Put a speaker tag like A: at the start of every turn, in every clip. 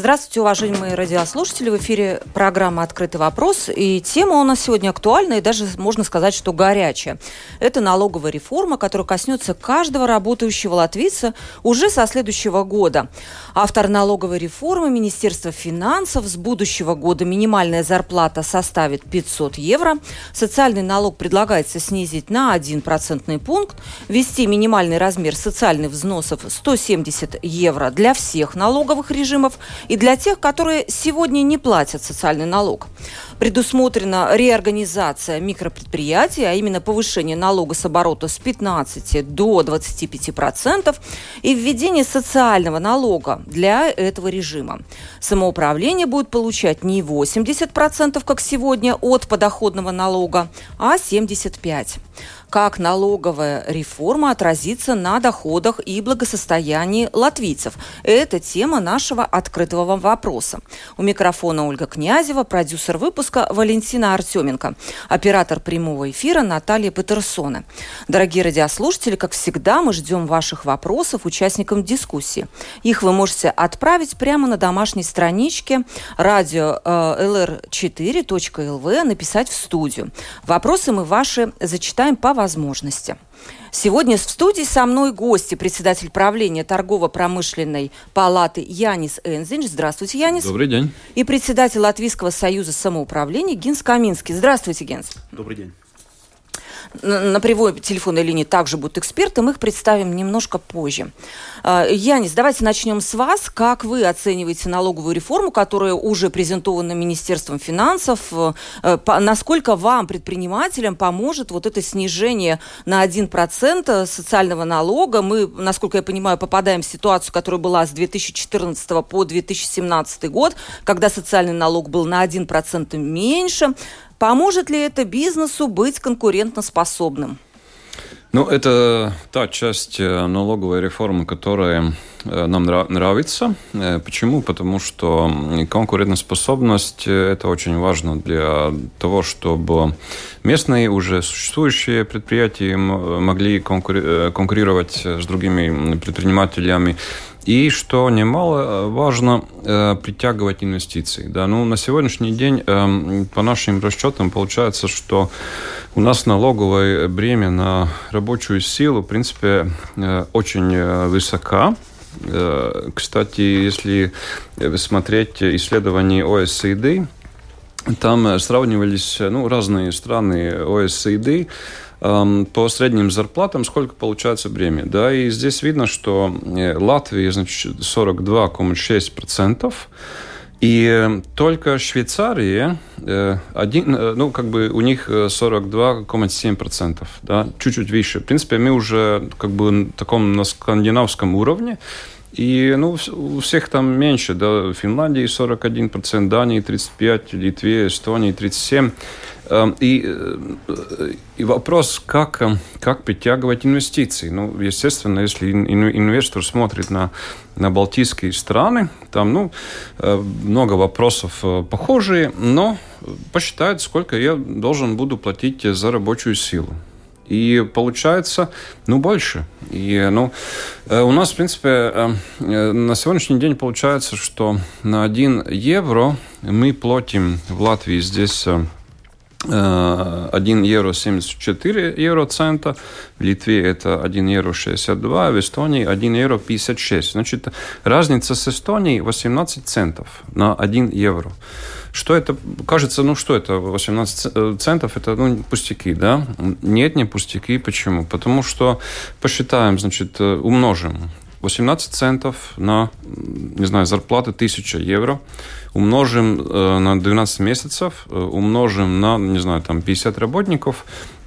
A: Здравствуйте, уважаемые радиослушатели. В эфире программа «Открытый вопрос». И тема у нас сегодня актуальна и даже, можно сказать, что горячая. Это налоговая реформа, которая коснется каждого работающего латвийца уже со следующего года. Автор налоговой реформы – Министерство финансов. С будущего года минимальная зарплата составит 500 евро. Социальный налог предлагается снизить на 1 процентный пункт. Ввести минимальный размер социальных взносов 170 евро для всех налоговых режимов – и для тех, которые сегодня не платят социальный налог. Предусмотрена реорганизация микропредприятий, а именно повышение налога с оборота с 15 до 25 процентов и введение социального налога для этого режима. Самоуправление будет получать не 80 процентов, как сегодня, от подоходного налога, а 75 как налоговая реформа отразится на доходах и благосостоянии латвийцев. Это тема нашего открытого вопроса. У микрофона Ольга Князева, продюсер выпуска Валентина Артеменко, оператор прямого эфира Наталья Петерсона. Дорогие радиослушатели, как всегда, мы ждем ваших вопросов участникам дискуссии. Их вы можете отправить прямо на домашней страничке радио э, lr4.lv, написать в студию. Вопросы мы ваши зачитаем по возможности. Сегодня в студии со мной гости, председатель правления торгово-промышленной палаты Янис Энзинч. Здравствуйте, Янис.
B: Добрый день.
A: И председатель Латвийского союза самоуправления Гинс Каминский. Здравствуйте, Гинс.
C: Добрый день
A: на прямой телефонной линии также будут эксперты, мы их представим немножко позже. А, Янис, давайте начнем с вас. Как вы оцениваете налоговую реформу, которая уже презентована Министерством финансов? Э, насколько вам, предпринимателям, поможет вот это снижение на 1% социального налога? Мы, насколько я понимаю, попадаем в ситуацию, которая была с 2014 по 2017 год, когда социальный налог был на 1% меньше. Поможет ли это бизнесу быть конкурентоспособным?
B: Ну, это та часть э, налоговой реформы, которая нам нравится. Э, почему? Потому что конкурентоспособность – это очень важно для того, чтобы местные уже существующие предприятия могли конкурировать с другими предпринимателями и, что немаловажно, э, притягивать инвестиции. Да? Ну, на сегодняшний день, э, по нашим расчетам, получается, что у нас налоговое бремя на рабочую силу, в принципе, э, очень высока. Кстати, если смотреть исследования OECD, там сравнивались ну, разные страны OECD, по средним зарплатам сколько получается бремя. Да, и здесь видно, что э, Латвия, значит, 42,6%, и только Швейцария, э, один, э, ну, как бы у них 42,7%, да, чуть-чуть выше. В принципе, мы уже как бы на таком на скандинавском уровне. И ну, у всех там меньше, да, в Финляндии 41%, Дании 35%, Литве, Эстонии 37%. Эм, и, э, и вопрос, как, эм, как притягивать инвестиции. Ну, естественно, если инвестор смотрит на, на Балтийские страны, там ну, э, много вопросов э, похожие, но посчитает, сколько я должен буду платить за рабочую силу. И получается, ну, больше. И, ну, у нас, в принципе, на сегодняшний день получается, что на 1 евро мы платим в Латвии здесь 1 евро 74 евроцента, в Литве это 1 евро 62, в Эстонии 1 евро 56. Значит, разница с Эстонией 18 центов на 1 евро. Что это? Кажется, ну что это, 18 центов, это ну, пустяки, да? Нет, не пустяки. Почему? Потому что посчитаем, значит, умножим 18 центов на, не знаю, зарплаты 1000 евро – умножим э, на 12 месяцев, э, умножим на, не знаю, там 50 работников,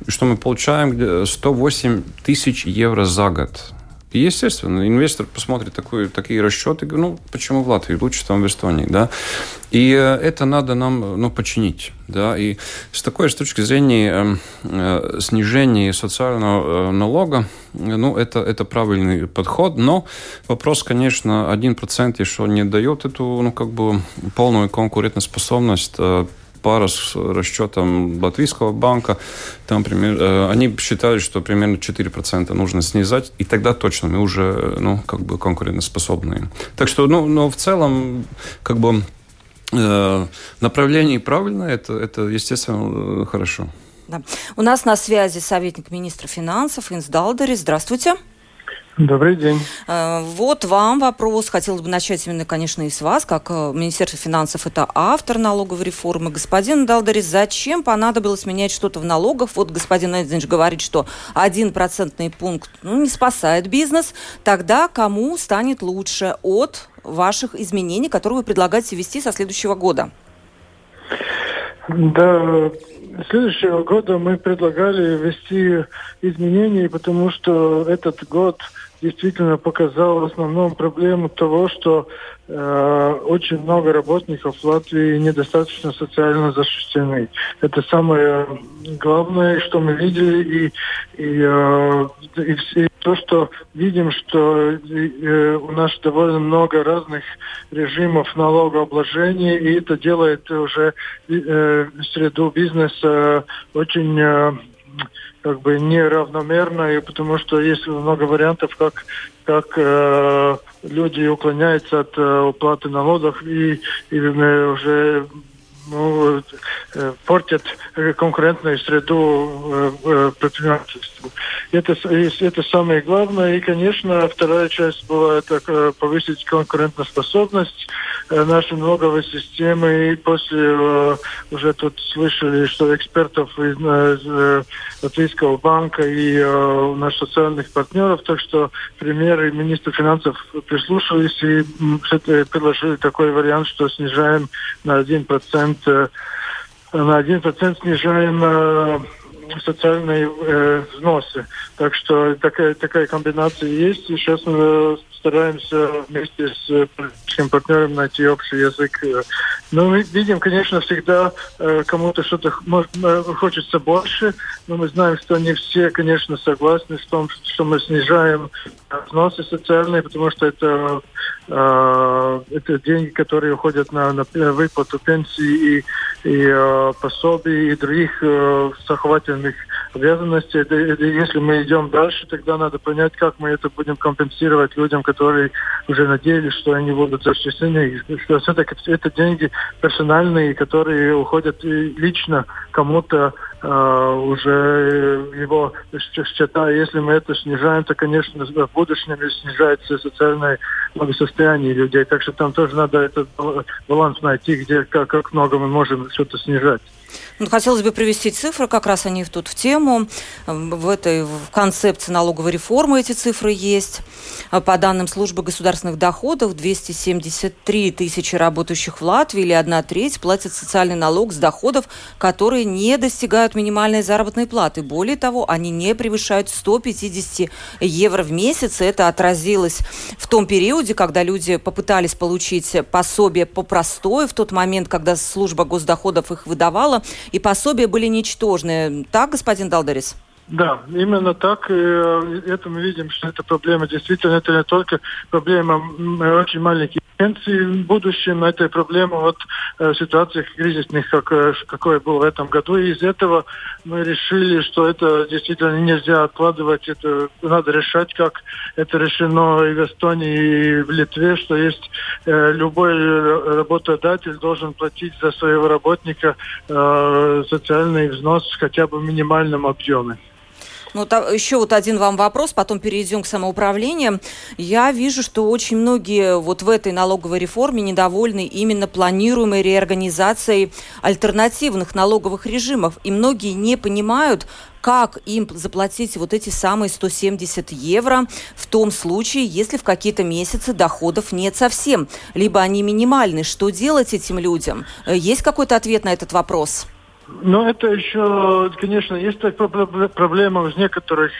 B: что мы получаем? 108 тысяч евро за год. Естественно, инвестор посмотрит такой, такие расчеты, ну, почему в Латвии, лучше там в Эстонии, да. И э, это надо нам, ну, починить, да. И с такой с точки зрения э, снижения социального э, налога, ну, это, это правильный подход, но вопрос, конечно, 1% еще не дает эту, ну, как бы полную конкурентоспособность э, пара с расчетом Латвийского банка, там, пример, э, они считали, что примерно 4% нужно снизать, и тогда точно мы уже, ну, как бы конкурентоспособны. Так что, ну, но в целом, как бы, э, направление правильное, это, это, естественно, хорошо.
A: Да. У нас на связи советник министра финансов Инс Далдери. Здравствуйте.
C: Добрый день.
A: Э, вот вам вопрос. Хотелось бы начать именно, конечно, и с вас, как э, Министерство финансов это автор налоговой реформы. Господин Далдарис, зачем понадобилось менять что-то в налогах? Вот господин Эдзинч говорит, что один процентный пункт ну, не спасает бизнес. Тогда кому станет лучше от ваших изменений, которые вы предлагаете ввести со следующего года?
C: Да, следующего года мы предлагали ввести изменения, потому что этот год действительно показал в основном проблему того, что э, очень много работников в Латвии недостаточно социально защищены. Это самое главное, что мы видели, и, и, э, и, все, то, что видим, что э, у нас довольно много разных режимов налогообложения, и это делает уже э, среду бизнеса очень э, как бы неравномерно, и потому что есть много вариантов, как как э, люди уклоняются от э, уплаты налогов и, и уже ну, э, портят конкурентную среду э, предпринимательству. Это, это самое главное. И, конечно, вторая часть была это повысить конкурентоспособность нашей налоговой системы. И после уже тут слышали, что экспертов из, Латвийского банка и наших социальных партнеров. Так что примеры министра финансов прислушались и предложили такой вариант, что снижаем на 1% процент э, на один процент снижаем э, социальные э, взносы. Так что такая, такая комбинация есть. И сейчас мы стараемся вместе с политическим партнером найти общий язык. Но мы видим, конечно, всегда кому-то что-то хочется больше, но мы знаем, что не все, конечно, согласны с том, что мы снижаем взносы социальные, потому что это Э, это деньги, которые уходят на, на выплату пенсии и, и э, пособий и других э, обязанностей. Если мы идем дальше, тогда надо понять, как мы это будем компенсировать людям, которые уже надеялись, что они будут защищены. Что все-таки это деньги персональные, которые уходят лично кому-то э, уже его счета. Если мы это снижаем, то, конечно, в будущем снижается социальное благосостояние людей. Так что там тоже надо этот баланс найти, где как, как много мы можем что-то снижать.
A: Ну, хотелось бы привести цифры, как раз они тут в тему. В этой в концепции налоговой реформы эти цифры есть. По данным службы государственных доходов, 273 тысячи работающих в Латвии или одна треть платят социальный налог с доходов, которые не достигают минимальной заработной платы. Более того, они не превышают 150 евро в месяц. Это отразилось в том периоде, когда люди попытались получить пособие по простой, в тот момент, когда служба госдоходов их выдавала, и пособия были ничтожные. Так, господин Далдерис?
C: Да, именно так. Э, это мы видим, что эта проблема действительно, это не только проблема очень маленьких пенсий в будущем, это проблема вот э, ситуации кризисных, как, э, какой был в этом году. И из этого мы решили, что это действительно нельзя откладывать, это надо решать, как это решено и в Эстонии, и в Литве, что есть э, любой работодатель должен платить за своего работника э, социальный взнос хотя бы в минимальном объеме.
A: Ну, та, еще вот один вам вопрос, потом перейдем к самоуправлению. Я вижу, что очень многие вот в этой налоговой реформе недовольны именно планируемой реорганизацией альтернативных налоговых режимов. И многие не понимают, как им заплатить вот эти самые 170 евро в том случае, если в какие-то месяцы доходов нет совсем, либо они минимальны. Что делать этим людям? Э, есть какой-то ответ на этот вопрос?
C: Ну, это еще, конечно, есть проблема у некоторых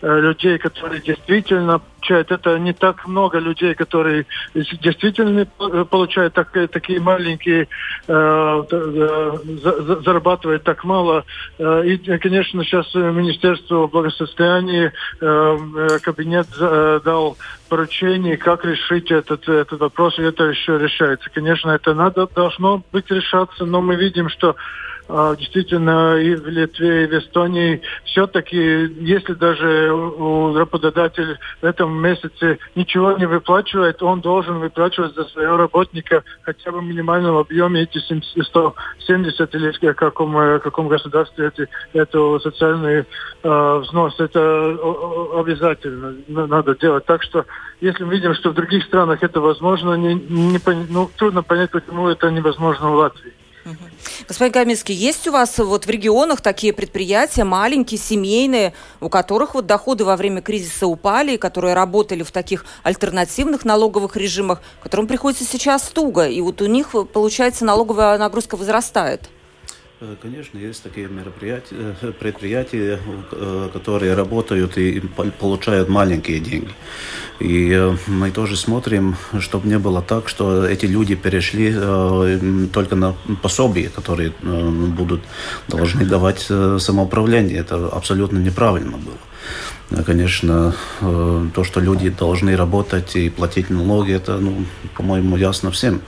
C: э, людей, которые действительно получают. Это не так много людей, которые действительно получают так, такие маленькие, э, зарабатывают так мало. Э, и, конечно, сейчас Министерство благосостояния, э, кабинет дал поручение, как решить этот, этот вопрос, и это еще решается. Конечно, это надо, должно быть решаться, но мы видим, что действительно и в Литве, и в Эстонии все-таки, если даже у работодателя в этом месяце ничего не выплачивает, он должен выплачивать за своего работника хотя бы в минимальном объеме эти 170 или в каком, э, каком государстве эти, это социальный э, взнос. Это обязательно надо делать. Так что если мы видим, что в других странах это возможно, не, не, ну, трудно понять, почему это невозможно в Латвии.
A: Господин Каминский, есть у вас вот в регионах такие предприятия, маленькие, семейные, у которых вот доходы во время кризиса упали, которые работали в таких альтернативных налоговых режимах, которым приходится сейчас туго, и вот у них, получается, налоговая нагрузка возрастает?
D: Э, конечно, есть такие мероприятия, э, предприятия, э, которые работают и получают маленькие деньги. И мы тоже смотрим, чтобы не было так, что эти люди перешли только на пособия, которые будут должны давать самоуправление. Это абсолютно неправильно было. Конечно, то, что люди должны работать и платить налоги, это, ну, по-моему, ясно всем.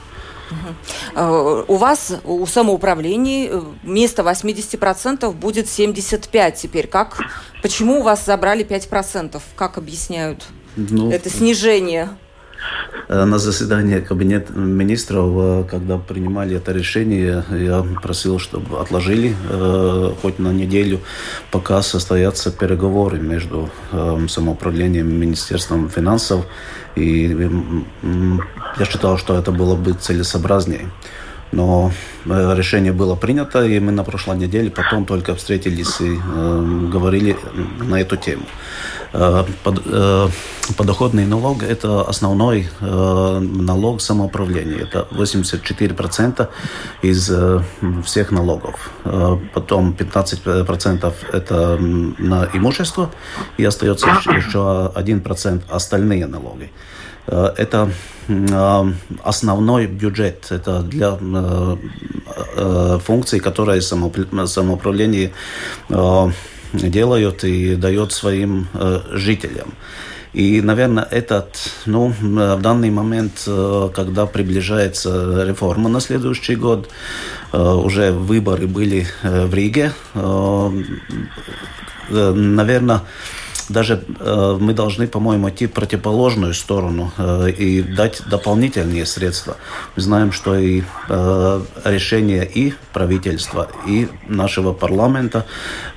A: Угу. У вас, у самоуправлений, э, вместо 80% будет 75% теперь. Как, почему у вас забрали 5%? Как объясняют ну, это снижение?
D: Э, на заседании Кабинета министров, когда принимали это решение, я просил, чтобы отложили э, хоть на неделю, пока состоятся переговоры между э, самоуправлением и Министерством финансов. И я считал, что это было бы целесообразнее. Но решение было принято, и мы на прошлой неделе потом только встретились и э, говорили на эту тему. Э, под, э, подоходный налог – это основной э, налог самоуправления. Это 84% из всех налогов. Потом 15% – это на имущество, и остается еще 1% остальные налоги. Это основной бюджет. Это для функций, которые самоуправление делают и дает своим э, жителям. И, наверное, этот, ну, в данный момент, э, когда приближается реформа на следующий год, э, уже выборы были э, в Риге, наверное, даже э, мы должны, по-моему, идти в противоположную сторону э, и дать дополнительные средства. Мы знаем, что и э, решения и правительства, и нашего парламента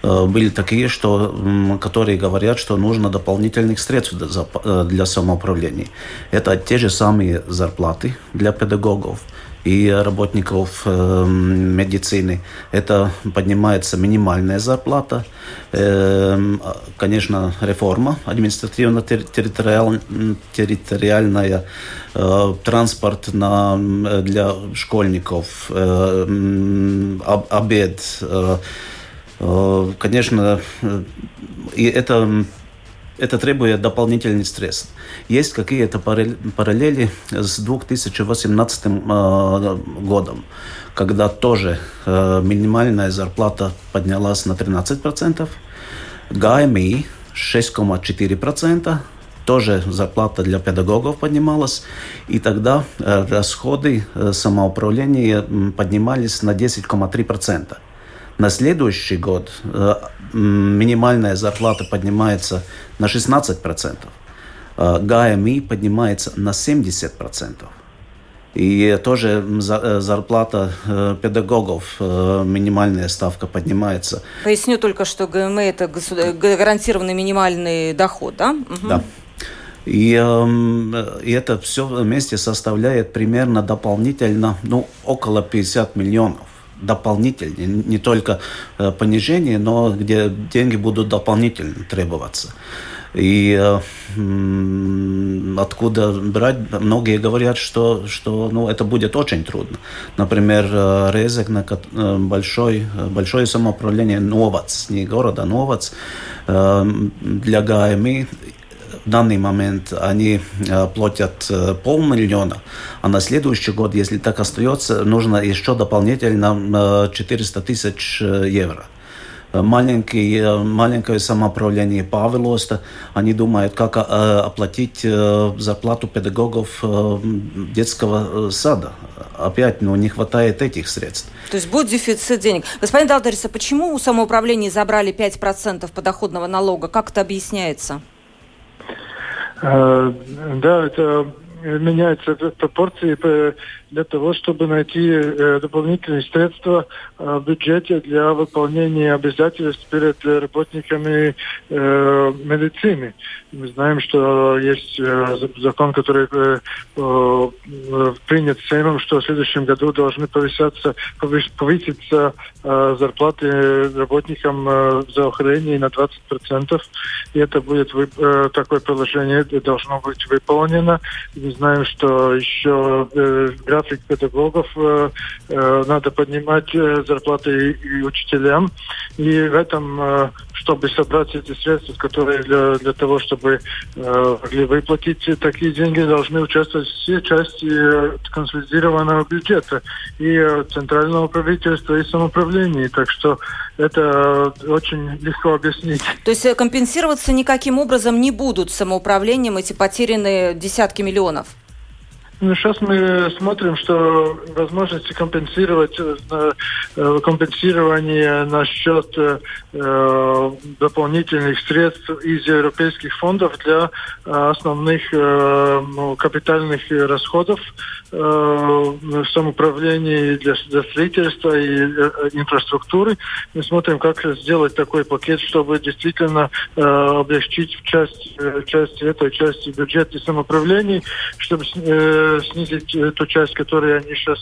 D: э, были такие, что, э, которые говорят, что нужно дополнительных средств для, э, для самоуправления. Это те же самые зарплаты для педагогов – и работников э, медицины. Это поднимается минимальная зарплата. Э, конечно, реформа административно-территориальная, э, транспорт на, для школьников, э, об, обед. Э, э конечно, и это это требует дополнительных средств. Есть какие-то параллели с 2018 э, годом, когда тоже э, минимальная зарплата поднялась на 13%, ГАМИ 6,4%, тоже зарплата для педагогов поднималась, и тогда э, расходы самоуправления поднимались на 10,3%. На следующий год минимальная зарплата поднимается на 16%, а ГАМИ поднимается на 70%. И тоже э, зарплата э, педагогов, э, минимальная ставка поднимается.
A: Поясню только, что ГМИ – это гарантированный минимальный доход, да?
D: Угу. Да. И, э, и это все вместе составляет примерно дополнительно ну, около 50 миллионов дополнительные, не только э, понижение, но где деньги будут дополнительно требоваться. И э, откуда брать? Многие говорят, что, что ну, это будет очень трудно. Например, э, Резек, большой, большое самоуправление Новац, не города Новац, для ГАМИ в данный момент они платят полмиллиона, а на следующий год, если так остается, нужно еще дополнительно 400 тысяч евро маленький, маленькое самоуправление Павелоста. Они думают, как оплатить зарплату педагогов детского сада. Опять, ну, не хватает этих средств.
A: То есть будет дефицит денег. Господин Далдериса, почему у самоуправления забрали 5% подоходного налога? Как это объясняется?
C: Да, это меняются пропорции для того, чтобы найти э, дополнительные средства э, в бюджете для выполнения обязательств перед работниками э, медицины. Мы знаем, что есть закон, который принят Сеймом, что в следующем году должны повыситься, повыситься зарплаты работникам здравоохранения на 20%. И это будет такое положение должно быть выполнено. Мы знаем, что еще график педагогов, э, э, надо поднимать э, зарплаты и учителям. И в этом, чтобы собрать эти средства, которые для, для того, чтобы могли выплатить такие деньги, должны участвовать все части консолидированного бюджета и центрального правительства, и самоуправления. Так что это очень легко объяснить.
A: То есть компенсироваться никаким образом не будут самоуправлением эти потерянные десятки миллионов?
C: Ну, сейчас мы смотрим, что возможности компенсировать э, э, компенсирование на счет э, дополнительных средств из европейских фондов для основных ну, капитальных расходов в самоуправлении для, для строительства и инфраструктуры. Мы смотрим, как сделать такой пакет, чтобы действительно облегчить часть, часть этой части бюджета и самоуправлений, чтобы снизить эту часть, которую они сейчас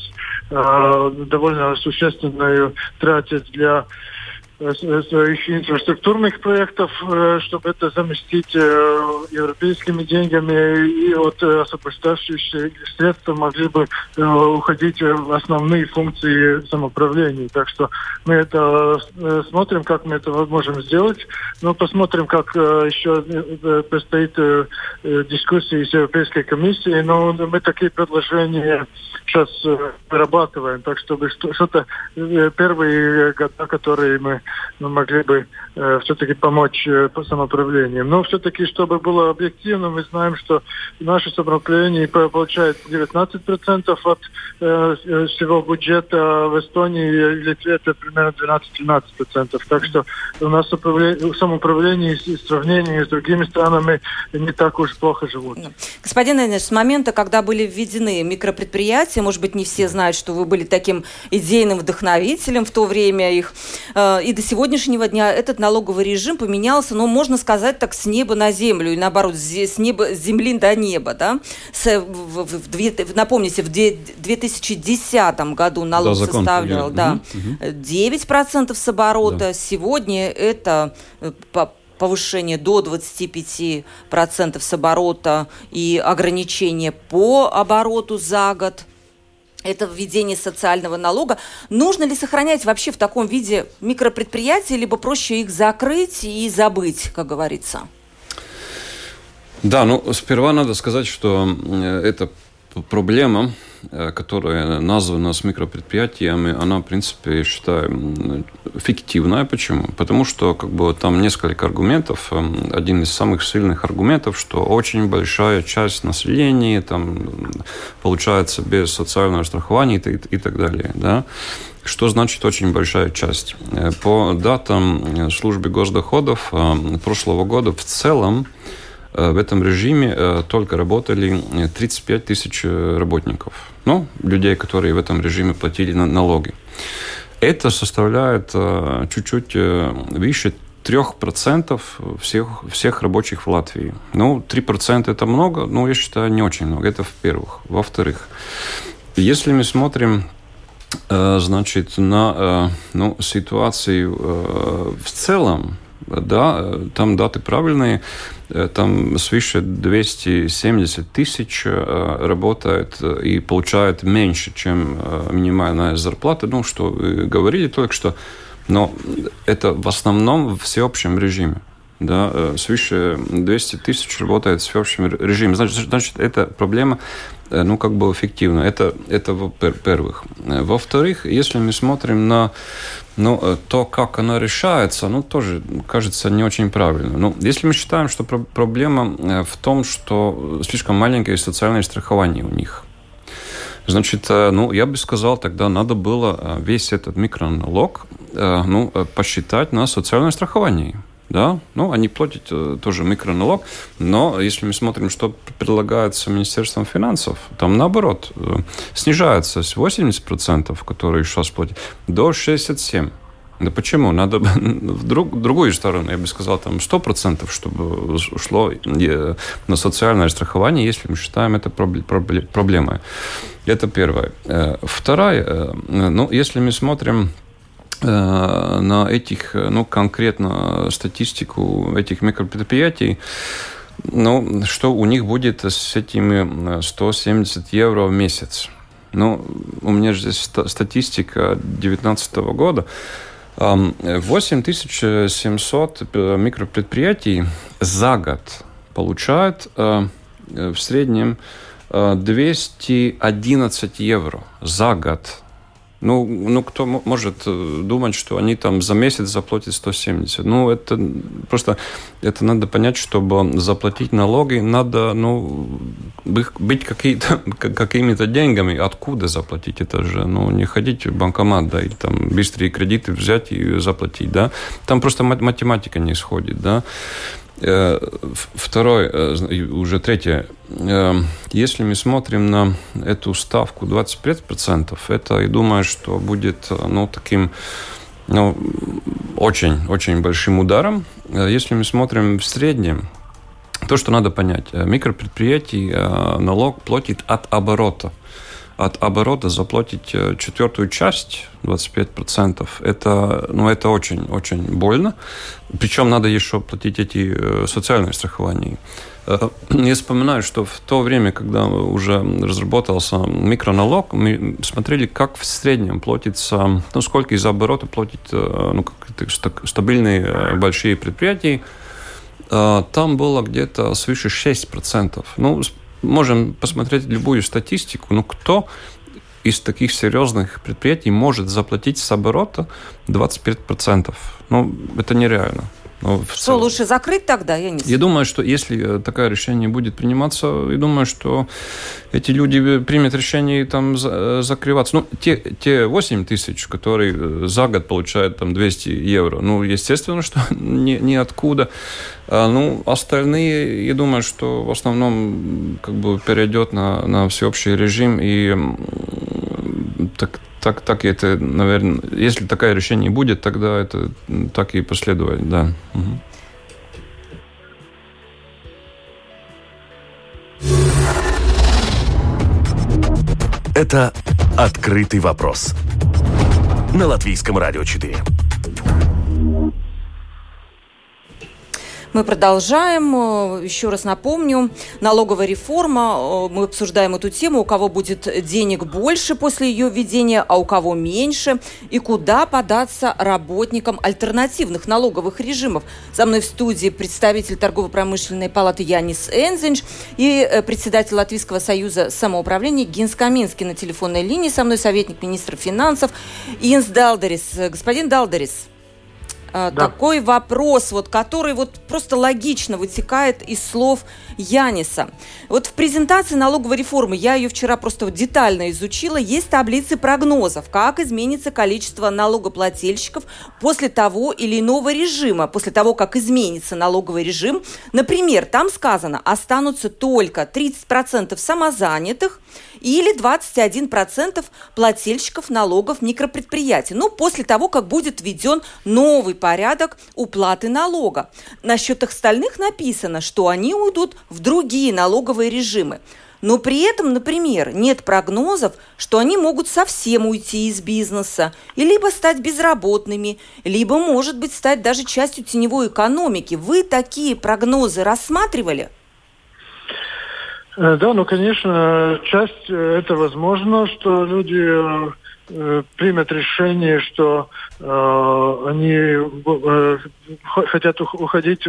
C: э, довольно существенную тратят для инфраструктурных проектов, э, чтобы это заместить э, европейскими деньгами, и вот э, освобождающиеся средства могли бы уходить в основные функции самоуправления. Так что мы это смотрим, как мы это можем сделать, но посмотрим, как еще предстоит дискуссии с Европейской комиссией, но мы такие предложения сейчас вырабатываем, так чтобы что-то первые года, которые мы мы могли бы э, все-таки помочь э, по самоуправлению. Но все-таки, чтобы было объективно, мы знаем, что наше самоуправление получает 19% от э, э, всего бюджета, в Эстонии и Литве это примерно 12-13%. Так что у нас самоуправление в сравнении с другими странами не так уж плохо живут. Ну,
A: господин Энеш, с момента, когда были введены микропредприятия, может быть, не все знают, что вы были таким идейным вдохновителем в то время их, э, и до сегодняшнего дня этот налоговый режим поменялся, ну, можно сказать так, с неба на землю, и наоборот, с, неба, с земли до неба, да? С, в, в, в, напомните, в 2010 году налог да, составлял да, угу. 9% с оборота, да. сегодня это э, по повышение до 25% с оборота и ограничение по обороту за год – это введение социального налога. Нужно ли сохранять вообще в таком виде микропредприятия, либо проще их закрыть и забыть, как говорится?
B: Да, ну сперва надо сказать, что э, это проблема, которая названа с микропредприятиями, она, в принципе, я считаю, фиктивная. Почему? Потому что как бы, там несколько аргументов. Эм, один из самых сильных аргументов, что очень большая часть населения там, получается без социального страхования и, и так далее. Да? Что значит очень большая часть? Э, по датам службы госдоходов прошлого года в целом Э, в этом режиме э, только работали 35 э, тысяч работников. Ну, людей, которые в этом режиме платили налоги. Это составляет чуть-чуть выше 3% всех, всех рабочих в Латвии. Ну, 3% это много, но я считаю, не очень много. Это в-первых. Во-вторых, если мы смотрим значит, на ну, ситуацию в целом, да, там даты правильные, Э, там свыше 270 тысяч э, работает э, и получает меньше, чем минимальная зарплата. Ну, что говорили только что, но это в основном в всеобщем режиме. да, э, свыше 200 тысяч работает в всеобщем режиме. Значит, значит, эта проблема э, ну, как бы эффективна. Это, это во-первых. Э, во-вторых, если мы смотрим на ну, то, как она решается, ну, тоже кажется не очень правильно. Ну, если мы считаем, что про- проблема в том, что слишком маленькое социальное страхование у них, Значит, ну, я бы сказал, тогда надо было весь этот микроналог ну, посчитать на социальное страхование да, ну, они платят э, тоже микроналог, но если мы смотрим, что предлагается Министерством финансов, там наоборот, э, снижается с 80%, которые сейчас платят, до 67%. Да почему? Надо в друг, другую сторону, я бы сказал, там 100%, чтобы ушло э, на социальное страхование, если мы считаем это проблемой. Это первое. Второе, ну, если мы смотрим на этих, э, ну, конкретно статистику этих микропредприятий, ну, что у них будет с этими 170 э, евро в месяц. Ну, у меня же здесь статистика 2019 года. 8700 микропредприятий за год получают в среднем 211 евро за год ну, ну, кто может э, думать, что они там за месяц заплатят 170? Ну, это просто это надо понять, чтобы заплатить налоги, надо, ну, быть какие-то, какими-то деньгами. Откуда заплатить это же? Ну, не ходить в банкомат, да, и там быстрые кредиты взять и заплатить, да. Там просто математика не исходит, да. Э, второй, э, уже третье. Э, если мы смотрим на эту ставку 25%, это, я думаю, что будет ну, таким ну, очень, очень большим ударом. Если мы смотрим в среднем, то, что надо понять, микропредприятий налог платит от оборота – от оборота заплатить э, четвертую часть, 25%, это, ну, это очень-очень больно. Причем надо еще платить эти э, социальные страхования. Э, я вспоминаю, что в то время, когда уже разработался микроналог, мы смотрели, как в среднем платится, ну, сколько из оборота платит ну, стабильные большие предприятия. Там было где-то свыше 6%. Ну, можем посмотреть любую статистику, но кто из таких серьезных предприятий может заплатить с оборота 25%? Ну, это нереально.
A: Ну, что, целом. лучше закрыть тогда? Я, не
B: я думаю, что если э, такое решение будет приниматься, я думаю, что эти люди э, примут решение там э, закрываться. Ну, те, те 8 тысяч, которые за год получают там 200 евро, ну, естественно, что ни, ниоткуда. А, ну, остальные, я думаю, что в основном как бы перейдет на, на всеобщий режим и так, так, так это, наверное, если такое решение будет, тогда это так и последует, да. Угу.
E: Это «Открытый вопрос» на Латвийском радио 4.
A: Мы продолжаем. Э, еще раз напомню, налоговая реформа. Э, мы обсуждаем эту тему. У кого будет денег больше после ее введения, а у кого меньше. И куда податься работникам альтернативных налоговых режимов. Со мной в студии представитель торгово-промышленной палаты Янис Энзинч и э, председатель Латвийского союза самоуправления Гинс Каминский на телефонной линии. Со мной советник министра финансов Инс Далдерис. Господин Далдерис. А, да. такой вопрос, вот, который вот просто логично вытекает из слов Яниса. Вот в презентации налоговой реформы, я ее вчера просто детально изучила, есть таблицы прогнозов, как изменится количество налогоплательщиков после того или иного режима, после того, как изменится налоговый режим. Например, там сказано, останутся только 30% самозанятых, или 21% плательщиков налогов микропредприятий. Ну, после того, как будет введен новый порядок уплаты налога. Насчет остальных написано, что они уйдут в другие налоговые режимы. Но при этом, например, нет прогнозов, что они могут совсем уйти из бизнеса, и либо стать безработными, либо, может быть, стать даже частью теневой экономики. Вы такие прогнозы рассматривали?
C: Э, да, ну, конечно, часть э, это возможно, что люди э, примет решение, что э, они э, хотят уходить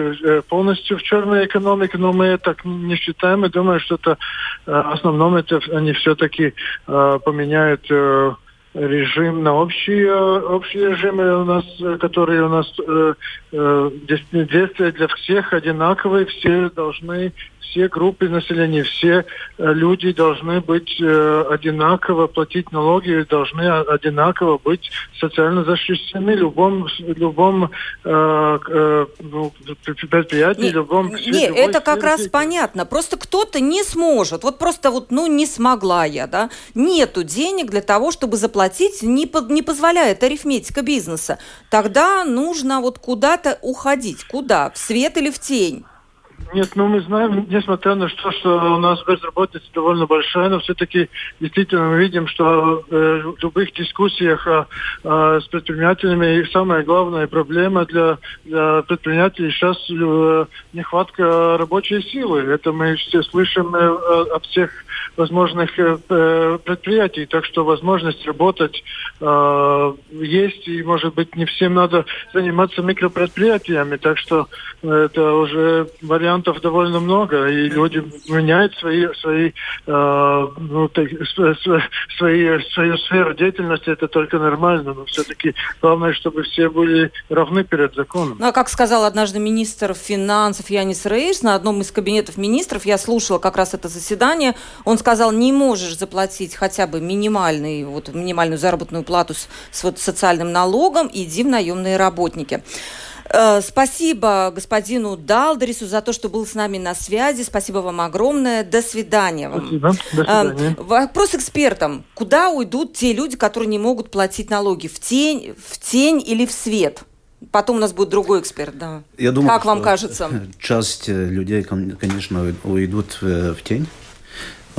C: полностью в черную экономику, но мы так не считаем. И думаю, что это э, основном это они все-таки э, поменяют э, режим на общие, общие режимы у нас, которые у нас э, э, действия для всех одинаковые, все должны все группы населения, все э, люди должны быть э, одинаково платить налоги, должны одинаково быть социально защищены в любом, любом э, ну, предприятии, не, любом...
A: Нет, это как раз деятельности. понятно. Просто кто-то не сможет. Вот просто вот, ну, не смогла я, да. Нету денег для того, чтобы заплатить, не, по, не позволяет арифметика бизнеса. Тогда нужно вот куда-то уходить. Куда? В свет или в тень?
C: Нет, ну мы знаем, несмотря на то, что у нас безработица довольно большая, но все-таки действительно мы видим, что э, в любых дискуссиях э, э, с предпринимателями самая главная проблема для, для предпринимателей сейчас э, нехватка рабочей силы. Это мы все слышим э, от всех возможных э, э, предприятий, так что возможность работать э, есть, и, может быть, не всем надо заниматься микропредприятиями, так что это уже вариантов довольно много, и люди меняют свои, свои, э, ну, так, свои, свою сферу деятельности, это только нормально, но все-таки главное, чтобы все были равны перед законом.
A: Ну, а как сказал однажды министр финансов Янис Рейс на одном из кабинетов министров, я слушала как раз это заседание, он сказал, не можешь заплатить хотя бы минимальный, вот, минимальную заработную плату с, с вот, социальным налогом, иди в наемные работники. Э, спасибо господину Далдерису за то, что был с нами на связи. Спасибо вам огромное. До свидания вам.
C: Спасибо. До свидания.
A: Э, вопрос экспертам. Куда уйдут те люди, которые не могут платить налоги? В тень, в тень или в свет? Потом у нас будет другой эксперт, да.
D: Я думаю,
A: как вам кажется?
D: Часть людей, конечно, уйдут в тень.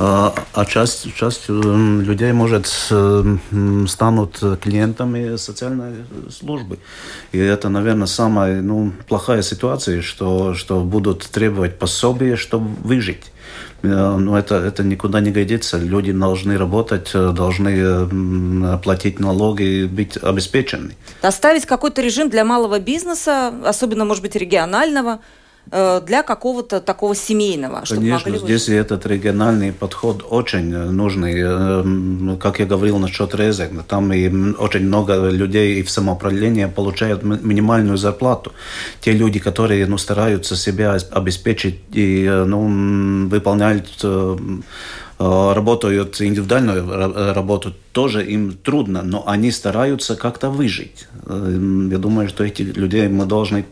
D: А, а часть, часть э, людей, может, э, станут клиентами социальной службы. И это, наверное, самая ну, плохая ситуация, что, что будут требовать пособия, чтобы выжить. Э, но это, это никуда не годится. Люди должны работать, должны платить налоги быть обеспечены.
A: Оставить какой-то режим для малого бизнеса, особенно, может быть, регионального, Э, для какого-то такого семейного.
D: Конечно, могли здесь этот региональный подход очень нужный. Э, как я говорил насчет резек, там и очень много людей и в самоуправлении получают минимальную зарплату. Те люди, которые ну, стараются себя обеспечить и э, ну, выполняют работают индивидуальную работу, тоже им трудно, но они стараются как-то выжить. Эм, я думаю, что этих людей мы должны,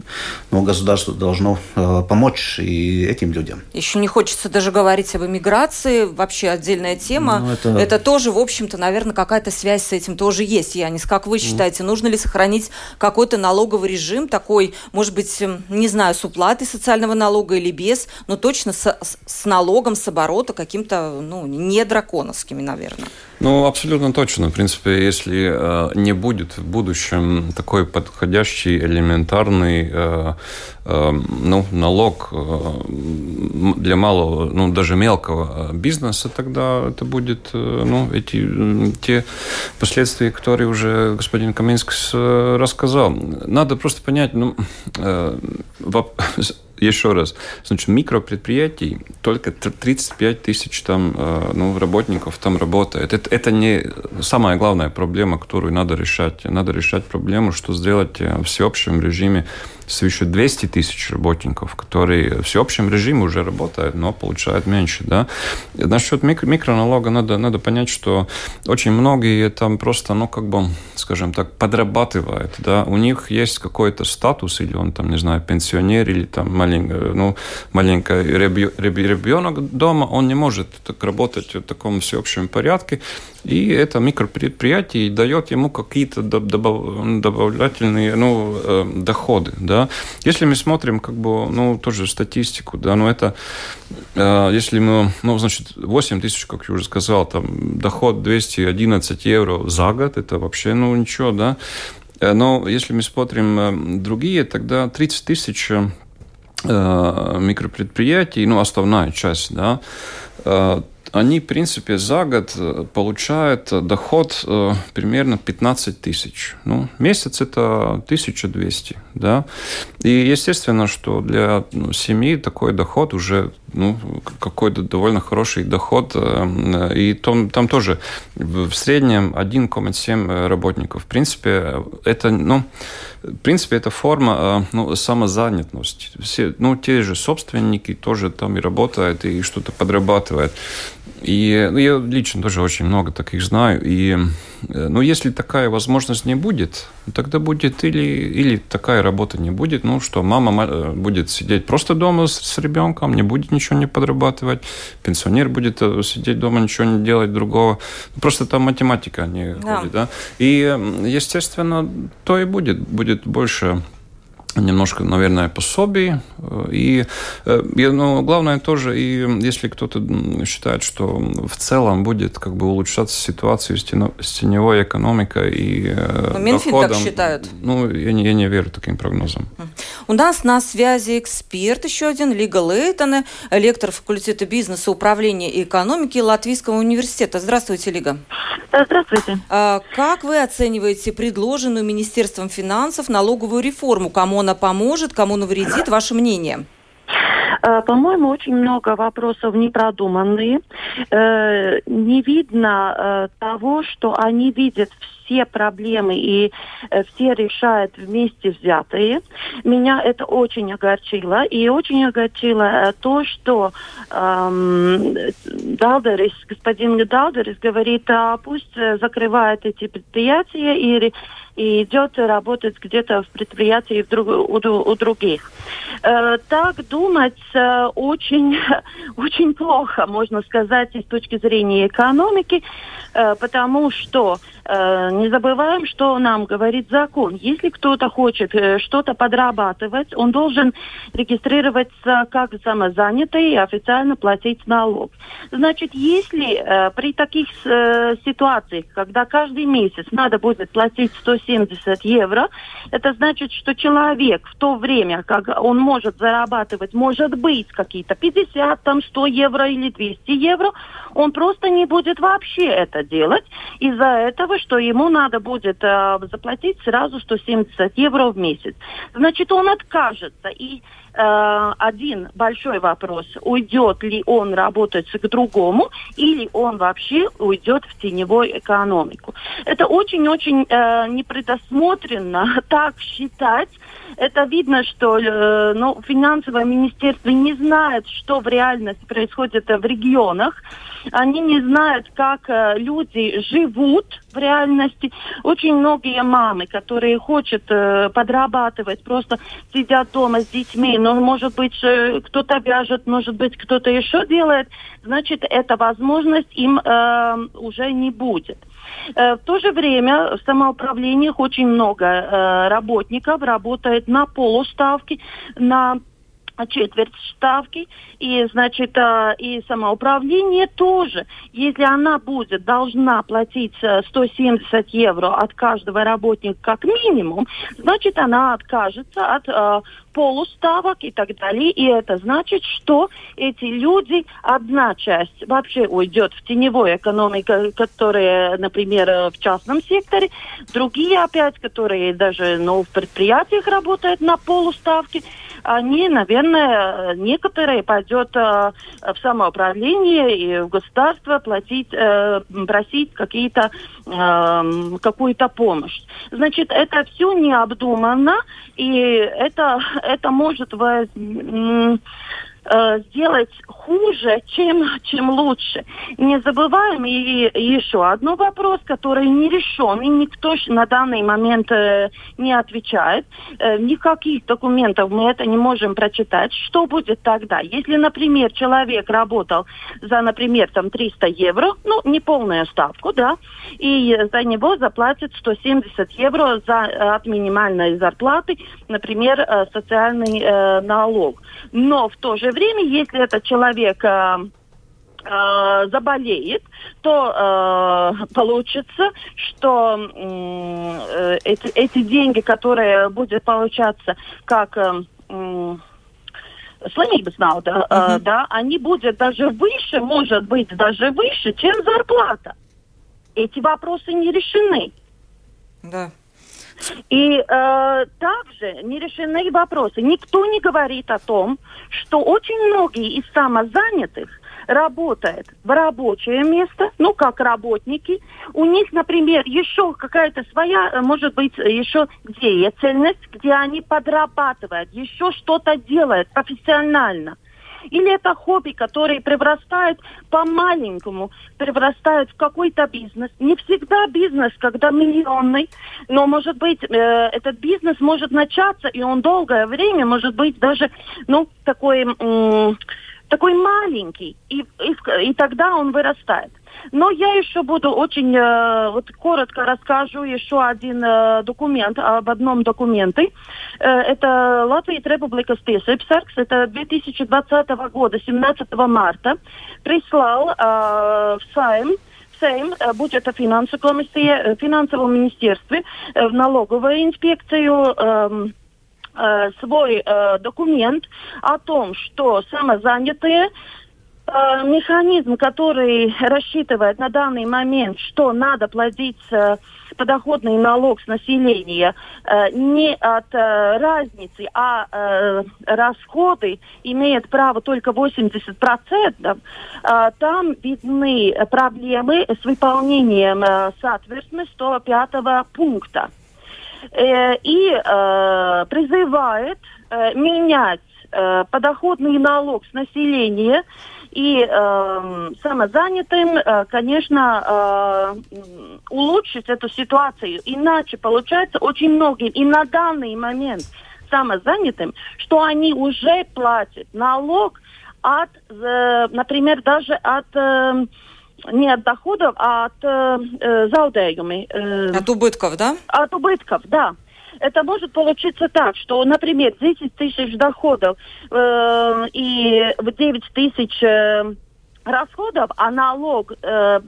D: ну, государство должно э, помочь и этим людям.
A: Еще не хочется даже говорить об иммиграции, вообще отдельная тема. Ну, это... это тоже, в общем-то, наверное, какая-то связь с этим тоже есть. Янис, как вы считаете, mm. нужно ли сохранить какой-то налоговый режим такой, может быть, эм, не знаю, с уплатой социального налога или без, но точно с, с налогом, с оборота каким-то, ну, не драконовскими, наверное?
B: Ну, абсолютно точно. В принципе, если э, не будет в будущем такой подходящий, элементарный э, э, ну, налог для малого, ну, даже мелкого бизнеса, тогда это будет, ну, эти, те последствия, которые уже господин Каменский рассказал. Надо просто понять, ну, еще раз, значит, микропредприятий только 35 тысяч там, э, ну, работников там работает. Это, это не самая главная проблема, которую надо решать. Надо решать проблему, что сделать в всеобщем режиме свыше 200 тысяч работников, которые в всеобщем режиме уже работают, но получают меньше. Да? Насчет микро микроналога надо, надо понять, что очень многие там просто, ну, как бы, скажем так, подрабатывают. Да? У них есть какой-то статус, или он там, не знаю, пенсионер, или там маленький, ну, маленький ребенок дома, он не может так работать в таком всеобщем порядке, и это микропредприятие дает ему какие-то добавляющие ну, э, доходы. Да? Если мы смотрим как бы, ну, тоже статистику, да, ну, это, э, если мы, ну, значит, 8 тысяч, как я уже сказал, там, доход 211 евро за год, это вообще, ну, ничего, да. Э, но если мы смотрим другие, тогда 30 тысяч микропредприятий, ну, основная часть, да, они, в принципе, за год э, получают доход э, примерно 15 тысяч. Ну, месяц это 1200, да. И естественно, что для ну, семьи такой доход уже ну, какой-то довольно хороший доход. Э, и там, там тоже в среднем 1,7 работников. В принципе, это, ну, в принципе, это форма ну, самозанятости. Все, ну, те же собственники тоже там и работают, и что-то подрабатывают. И ну, я лично тоже очень много таких знаю. И э, ну, если такая возможность не будет, тогда будет или, или такая работа не будет, ну, что мама э, будет сидеть просто дома с, с ребенком, не будет ничего не подрабатывать, пенсионер будет э, сидеть дома, ничего не делать другого. Просто там математика не да. ходит, да. И, естественно, то и будет. Будет больше немножко, наверное, пособий. И, ну, главное тоже, и если кто-то считает, что в целом будет как бы улучшаться ситуация с, теневой экономикой и
A: э, Но Минфин доходом, так считают.
B: Ну, я не, я не верю таким прогнозам.
A: У нас на связи эксперт еще один, Лига Лейтона, лектор факультета бизнеса, управления и экономики Латвийского университета. Здравствуйте, Лига.
F: Здравствуйте.
A: А, как вы оцениваете предложенную Министерством финансов налоговую реформу? Кому она поможет, кому навредит? Ваше мнение?
F: Э, по-моему, очень много вопросов непродуманные. Э, не видно э, того, что они видят все проблемы и все решают вместе взятые. Меня это очень огорчило. И очень огорчило то, что эм, Далдерис, господин Далдерис говорит, а пусть закрывают эти предприятия и и идет работать где-то в предприятии в друг, у, у других. Э, так думать э, очень, очень плохо, можно сказать, с точки зрения экономики, э, потому что э, не забываем, что нам говорит закон. Если кто-то хочет э, что-то подрабатывать, он должен регистрироваться как самозанятый и официально платить налог. Значит, если э, при таких э, ситуациях, когда каждый месяц надо будет платить 170 70 евро. Это значит, что человек в то время, как он может зарабатывать, может быть, какие-то 50, там, 100 евро или 200 евро, он просто не будет вообще это делать из-за этого, что ему надо будет э, заплатить сразу 170 евро в месяц. Значит, он откажется. И э, один большой вопрос, уйдет ли он работать к другому, или он вообще уйдет в теневую экономику. Это очень-очень э, непредосмотренно так считать. Это видно, что э, ну, финансовое министерство не знает, что в реальности происходит в регионах. Они не знают, как э, люди живут в реальности. Очень многие мамы, которые хотят э, подрабатывать, просто сидят дома с детьми, но, может быть, э, кто-то вяжет, может быть, кто-то еще делает, значит, эта возможность им э, уже не будет. Э, в то же время в самоуправлениях очень много э, работников работает на полуставки, на четверть ставки, и, значит, э, и самоуправление тоже. Если она будет, должна платить 170 э, евро от каждого работника как минимум, значит, она откажется от э, полуставок и так далее. И это значит, что эти люди, одна часть вообще уйдет в теневую экономику, которая, например, в частном секторе, другие опять, которые даже ну, в предприятиях работают на полуставке, они, наверное, некоторые пойдет э, в самоуправление и в государство платить, э, просить какие-то, э, какую-то помощь. Значит, это все необдуманно, и это, это может э, сделать хуже, чем, чем лучше. Не забываем и, и еще один вопрос, который не решен, и никто на данный момент э, не отвечает. Э, никаких документов мы это не можем прочитать. Что будет тогда? Если, например, человек работал за, например, там 300 евро, ну, не полную ставку, да, и за него заплатят 170 евро за, от минимальной зарплаты, например, э, социальный э, налог. Но в то же время, если этот человек э, э, заболеет, то э, получится, что э, эти, эти деньги, которые будут получаться как э, slimības nauda, uh-huh. да, они будут даже выше, может быть, даже выше, чем зарплата. Эти вопросы не решены.
A: Да.
F: И э, также не решены вопросы. Никто не говорит о том, что очень многие из самозанятых работает в рабочее место, ну, как работники. У них, например, еще какая-то своя, э, может быть, еще деятельность, где они подрабатывают, еще что-то делают профессионально. Или это хобби, который преврастает по-маленькому, преврастает в какой-то бизнес. Не всегда бизнес, когда миллионный, но, может быть, э, этот бизнес может начаться, и он долгое время, может быть, даже, ну, такой... Э, такой маленький, и, и, и тогда он вырастает. Но я еще буду очень, э, вот коротко расскажу еще один э, документ, об одном документе. Э, это Латвия Республика Спесепсаркс, это 2020 года, 17 марта, прислал э, в Сайм. Сейм, э, бюджета финансовой комиссии, э, финансовом министерстве, э, налоговую инспекцию, э, э, свой э, документ о том, что самозанятые механизм, который рассчитывает на данный момент, что надо платить э, подоходный налог с населения э, не от э, разницы, а э, расходы имеет право только 80%, э, там видны проблемы с выполнением, э, соответственно, 105 пункта. Э, и э, призывает э, менять подоходный налог с населения и э, самозанятым, э, конечно, э, улучшить эту ситуацию. Иначе получается очень многим и на данный момент самозанятым, что они уже платят налог от, э, например, даже от э, не от доходов, а от э, э заудējumi.
A: Э, от убытков, да?
F: От убытков, да. Это может получиться так, что, например, 10 тысяч доходов э, и 9 тысяч э, расходов, а налог э,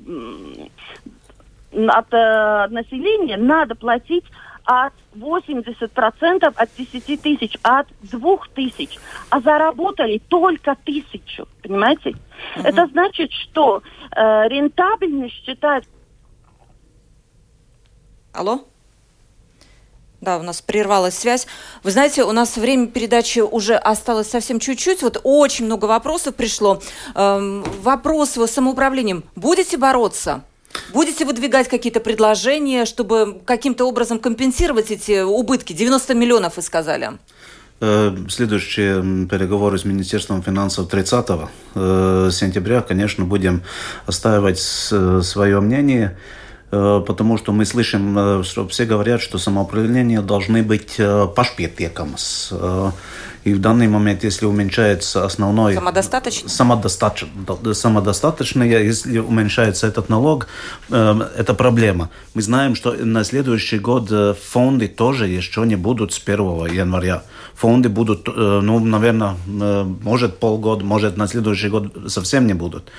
F: от э, населения надо платить от 80% от 10 тысяч, от 2 тысяч, а заработали только тысячу, понимаете? Uh-huh. Это значит, что э, рентабельность считает...
A: Алло? Да, у нас прервалась связь. Вы знаете, у нас время передачи уже осталось совсем чуть-чуть. Вот очень много вопросов пришло. Эм, вопрос с самоуправлением. Будете бороться? Будете выдвигать какие-то предложения, чтобы каким-то образом компенсировать эти убытки? 90 миллионов, вы сказали.
D: Э, следующие переговоры с Министерством финансов 30 э, сентября, конечно, будем отстаивать свое мнение, э, потому что мы слышим, что все говорят, что самоуправление должны быть пашпиетекамас. И в данный момент, если уменьшается основной...
A: Самодостаточно?
D: Самодостаточно. Самодостаточно, если уменьшается этот налог, э, это проблема. Мы знаем, что на следующий год э, фонды тоже еще не будут с 1 января. Фонды будут, э, ну, наверное, э, может полгода, может на следующий год совсем не будут.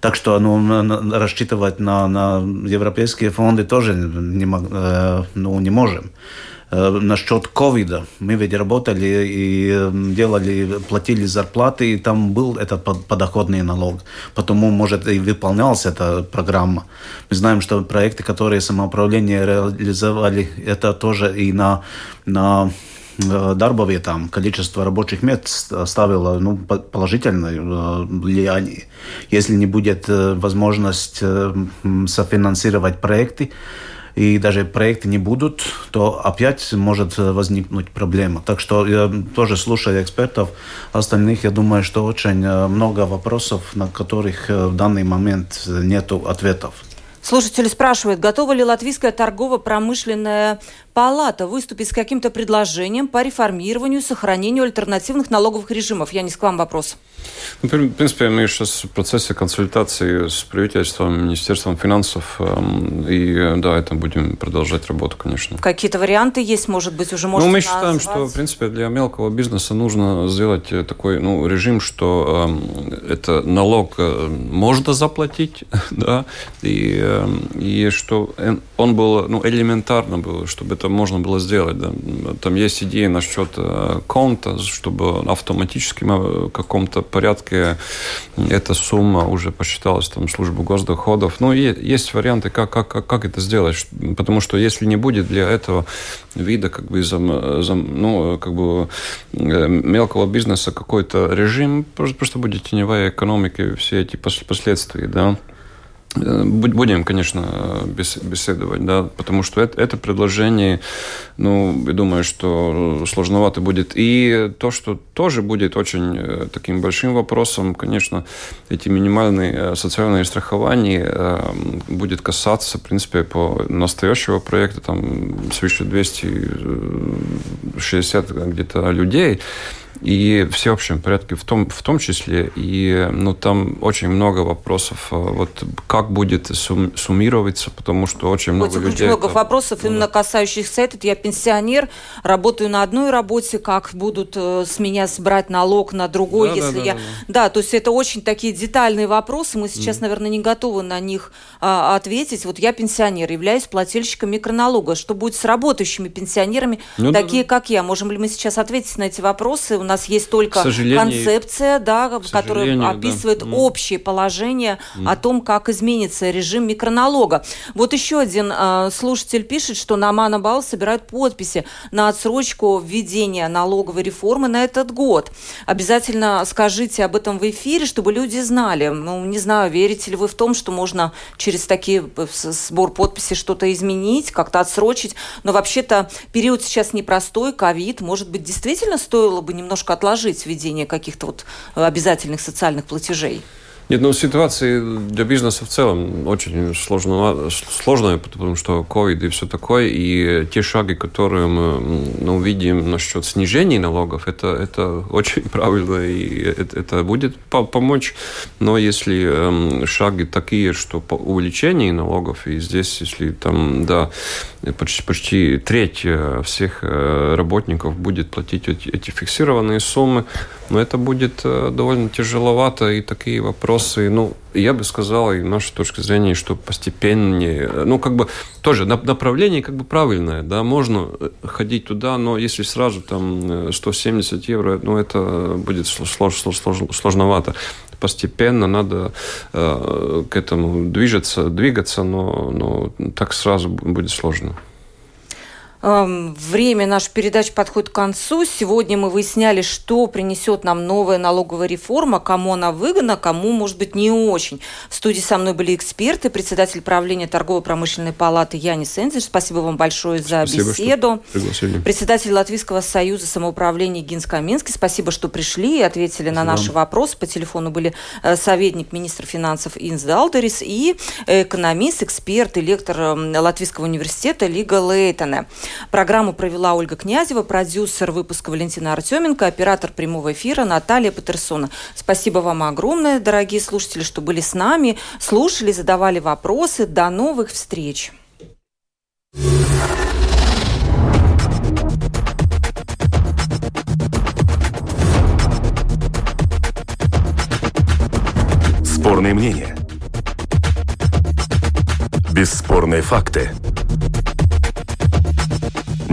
D: Так что ну, рассчитывать на, на европейские фонды тоже не, э, ну, не можем. Э, насчет ковида. Мы ведь работали и делали, платили зарплаты, и там был этот подоходный налог. Потому, может, и выполнялась эта программа. Мы знаем, что проекты, которые самоуправление реализовали, это тоже и на, на э, darba vietām количество рабочих мест оставило ну, положительное э, влияние. Если не будет возможность софинансировать проекты, и даже проекты не будут, то опять может возникнуть проблема. Так что я тоже слушаю экспертов остальных, я думаю, что очень э, много вопросов, на которых э, в данный момент нет ответов.
A: Слушатели спрашивают, готова ли Латвийская торгово-промышленная палата выступить с каким-то предложением по реформированию, сохранению альтернативных налоговых режимов? Я не к вам вопрос.
B: Ну, в принципе, мы сейчас в процессе консультации с правительством, Министерством финансов, эм, и да, это будем продолжать работу, конечно.
A: Какие-то варианты есть, может быть, уже можно
B: Ну, мы считаем, назвать? что, в принципе, для мелкого бизнеса нужно сделать э, такой ну, режим, что э, это налог э, можно заплатить, да, и, э, и что он был, ну, элементарно было, чтобы это можно было сделать, да. Там есть идеи насчет э, конта, чтобы автоматически в каком-то порядке эта сумма уже посчиталась там службу госдоходов. Ну, есть варианты, как, как, как это сделать, потому что если не будет для этого вида как бы зам, зам, ну, как бы э, мелкого бизнеса какой-то режим, просто, просто будет теневая экономика, все эти последствия, да. Э, будем, конечно, беседовать, да, потому что это, это предложение, ну, я думаю, что сложновато будет. И то, что тоже будет очень э, таким большим вопросом, конечно, эти минимальные э, социальные страхования будет касаться, в принципе, по настоящего проекта, там, свыше 260 где-то людей, и в всеобщем порядке в том, в том числе. И ну, там очень много вопросов, э, вот как будет сум, суммироваться, потому что очень много
A: очень
B: людей...
A: Очень много это, вопросов, ну, именно касающихся этого. Я пенсионер, работаю на одной работе, как будут э, с меня брать налог на другой, да, если да, я... Да, да. да, то есть это очень такие детальные вопросы, мы сейчас, mm. наверное, не готовы на них а, ответить. Вот я пенсионер, являюсь плательщиком микроналога. Что будет с работающими пенсионерами, ну, такие, да, да. как я? Можем ли мы сейчас ответить на эти вопросы? У нас есть только концепция, да, которая описывает да. общее положение mm. о том, как изменится режим микроналога. Вот еще один э, слушатель пишет, что на Манабал собирают подписи на отсрочку введения налоговой реформы на этот год. Обязательно скажите об этом в эфире, чтобы люди знали. Ну, не знаю, верите ли вы в том, что можно через такие э, сбор подписей что-то изменить, как-то отсрочить. Но вообще-то период сейчас непростой, ковид. Может быть, действительно стоило бы немного немножко отложить введение каких-то вот обязательных социальных платежей?
B: Нет, ну ситуация для бизнеса в целом очень сложно, сложная, потому что COVID и все такое, и те шаги, которые мы ну, видим насчет снижения налогов, это, это очень правильно, и это, это будет помочь. Но если эм, шаги такие, что по увеличению налогов, и здесь, если там, да, почти, почти треть э, всех э, работников будет платить эти, эти фиксированные суммы, но это будет э, довольно тяжеловато, и такие вопросы, ну, я бы сказал, и наша точка зрения, что постепеннее, ну, как бы тоже направление как бы правильное, да, можно ходить туда, но если сразу там 170 евро, ну, это будет слож, слож, слож, сложновато постепенно надо э, к этому движется, двигаться, но, но так сразу будет сложно.
A: Время нашей передачи подходит к концу. Сегодня мы выясняли, что принесет нам новая налоговая реформа, кому она выгодна, кому, может быть, не очень. В студии со мной были эксперты, председатель правления торгово-промышленной палаты Янис Энзель. Спасибо вам большое за Спасибо, беседу. Председатель Латвийского союза самоуправления Гинс Каминский. Спасибо, что пришли и ответили Спасибо. на наши вопросы. По телефону были э, советник министра финансов Инс Далдерис и экономист, эксперт и лектор Латвийского университета Лига Лейтона. Программу провела Ольга Князева, продюсер выпуска Валентина Артеменко, оператор прямого эфира Наталья Петерсона. Спасибо вам огромное, дорогие слушатели, что были с нами, слушали, задавали вопросы. До новых встреч!
E: Спорные мнения. Бесспорные факты.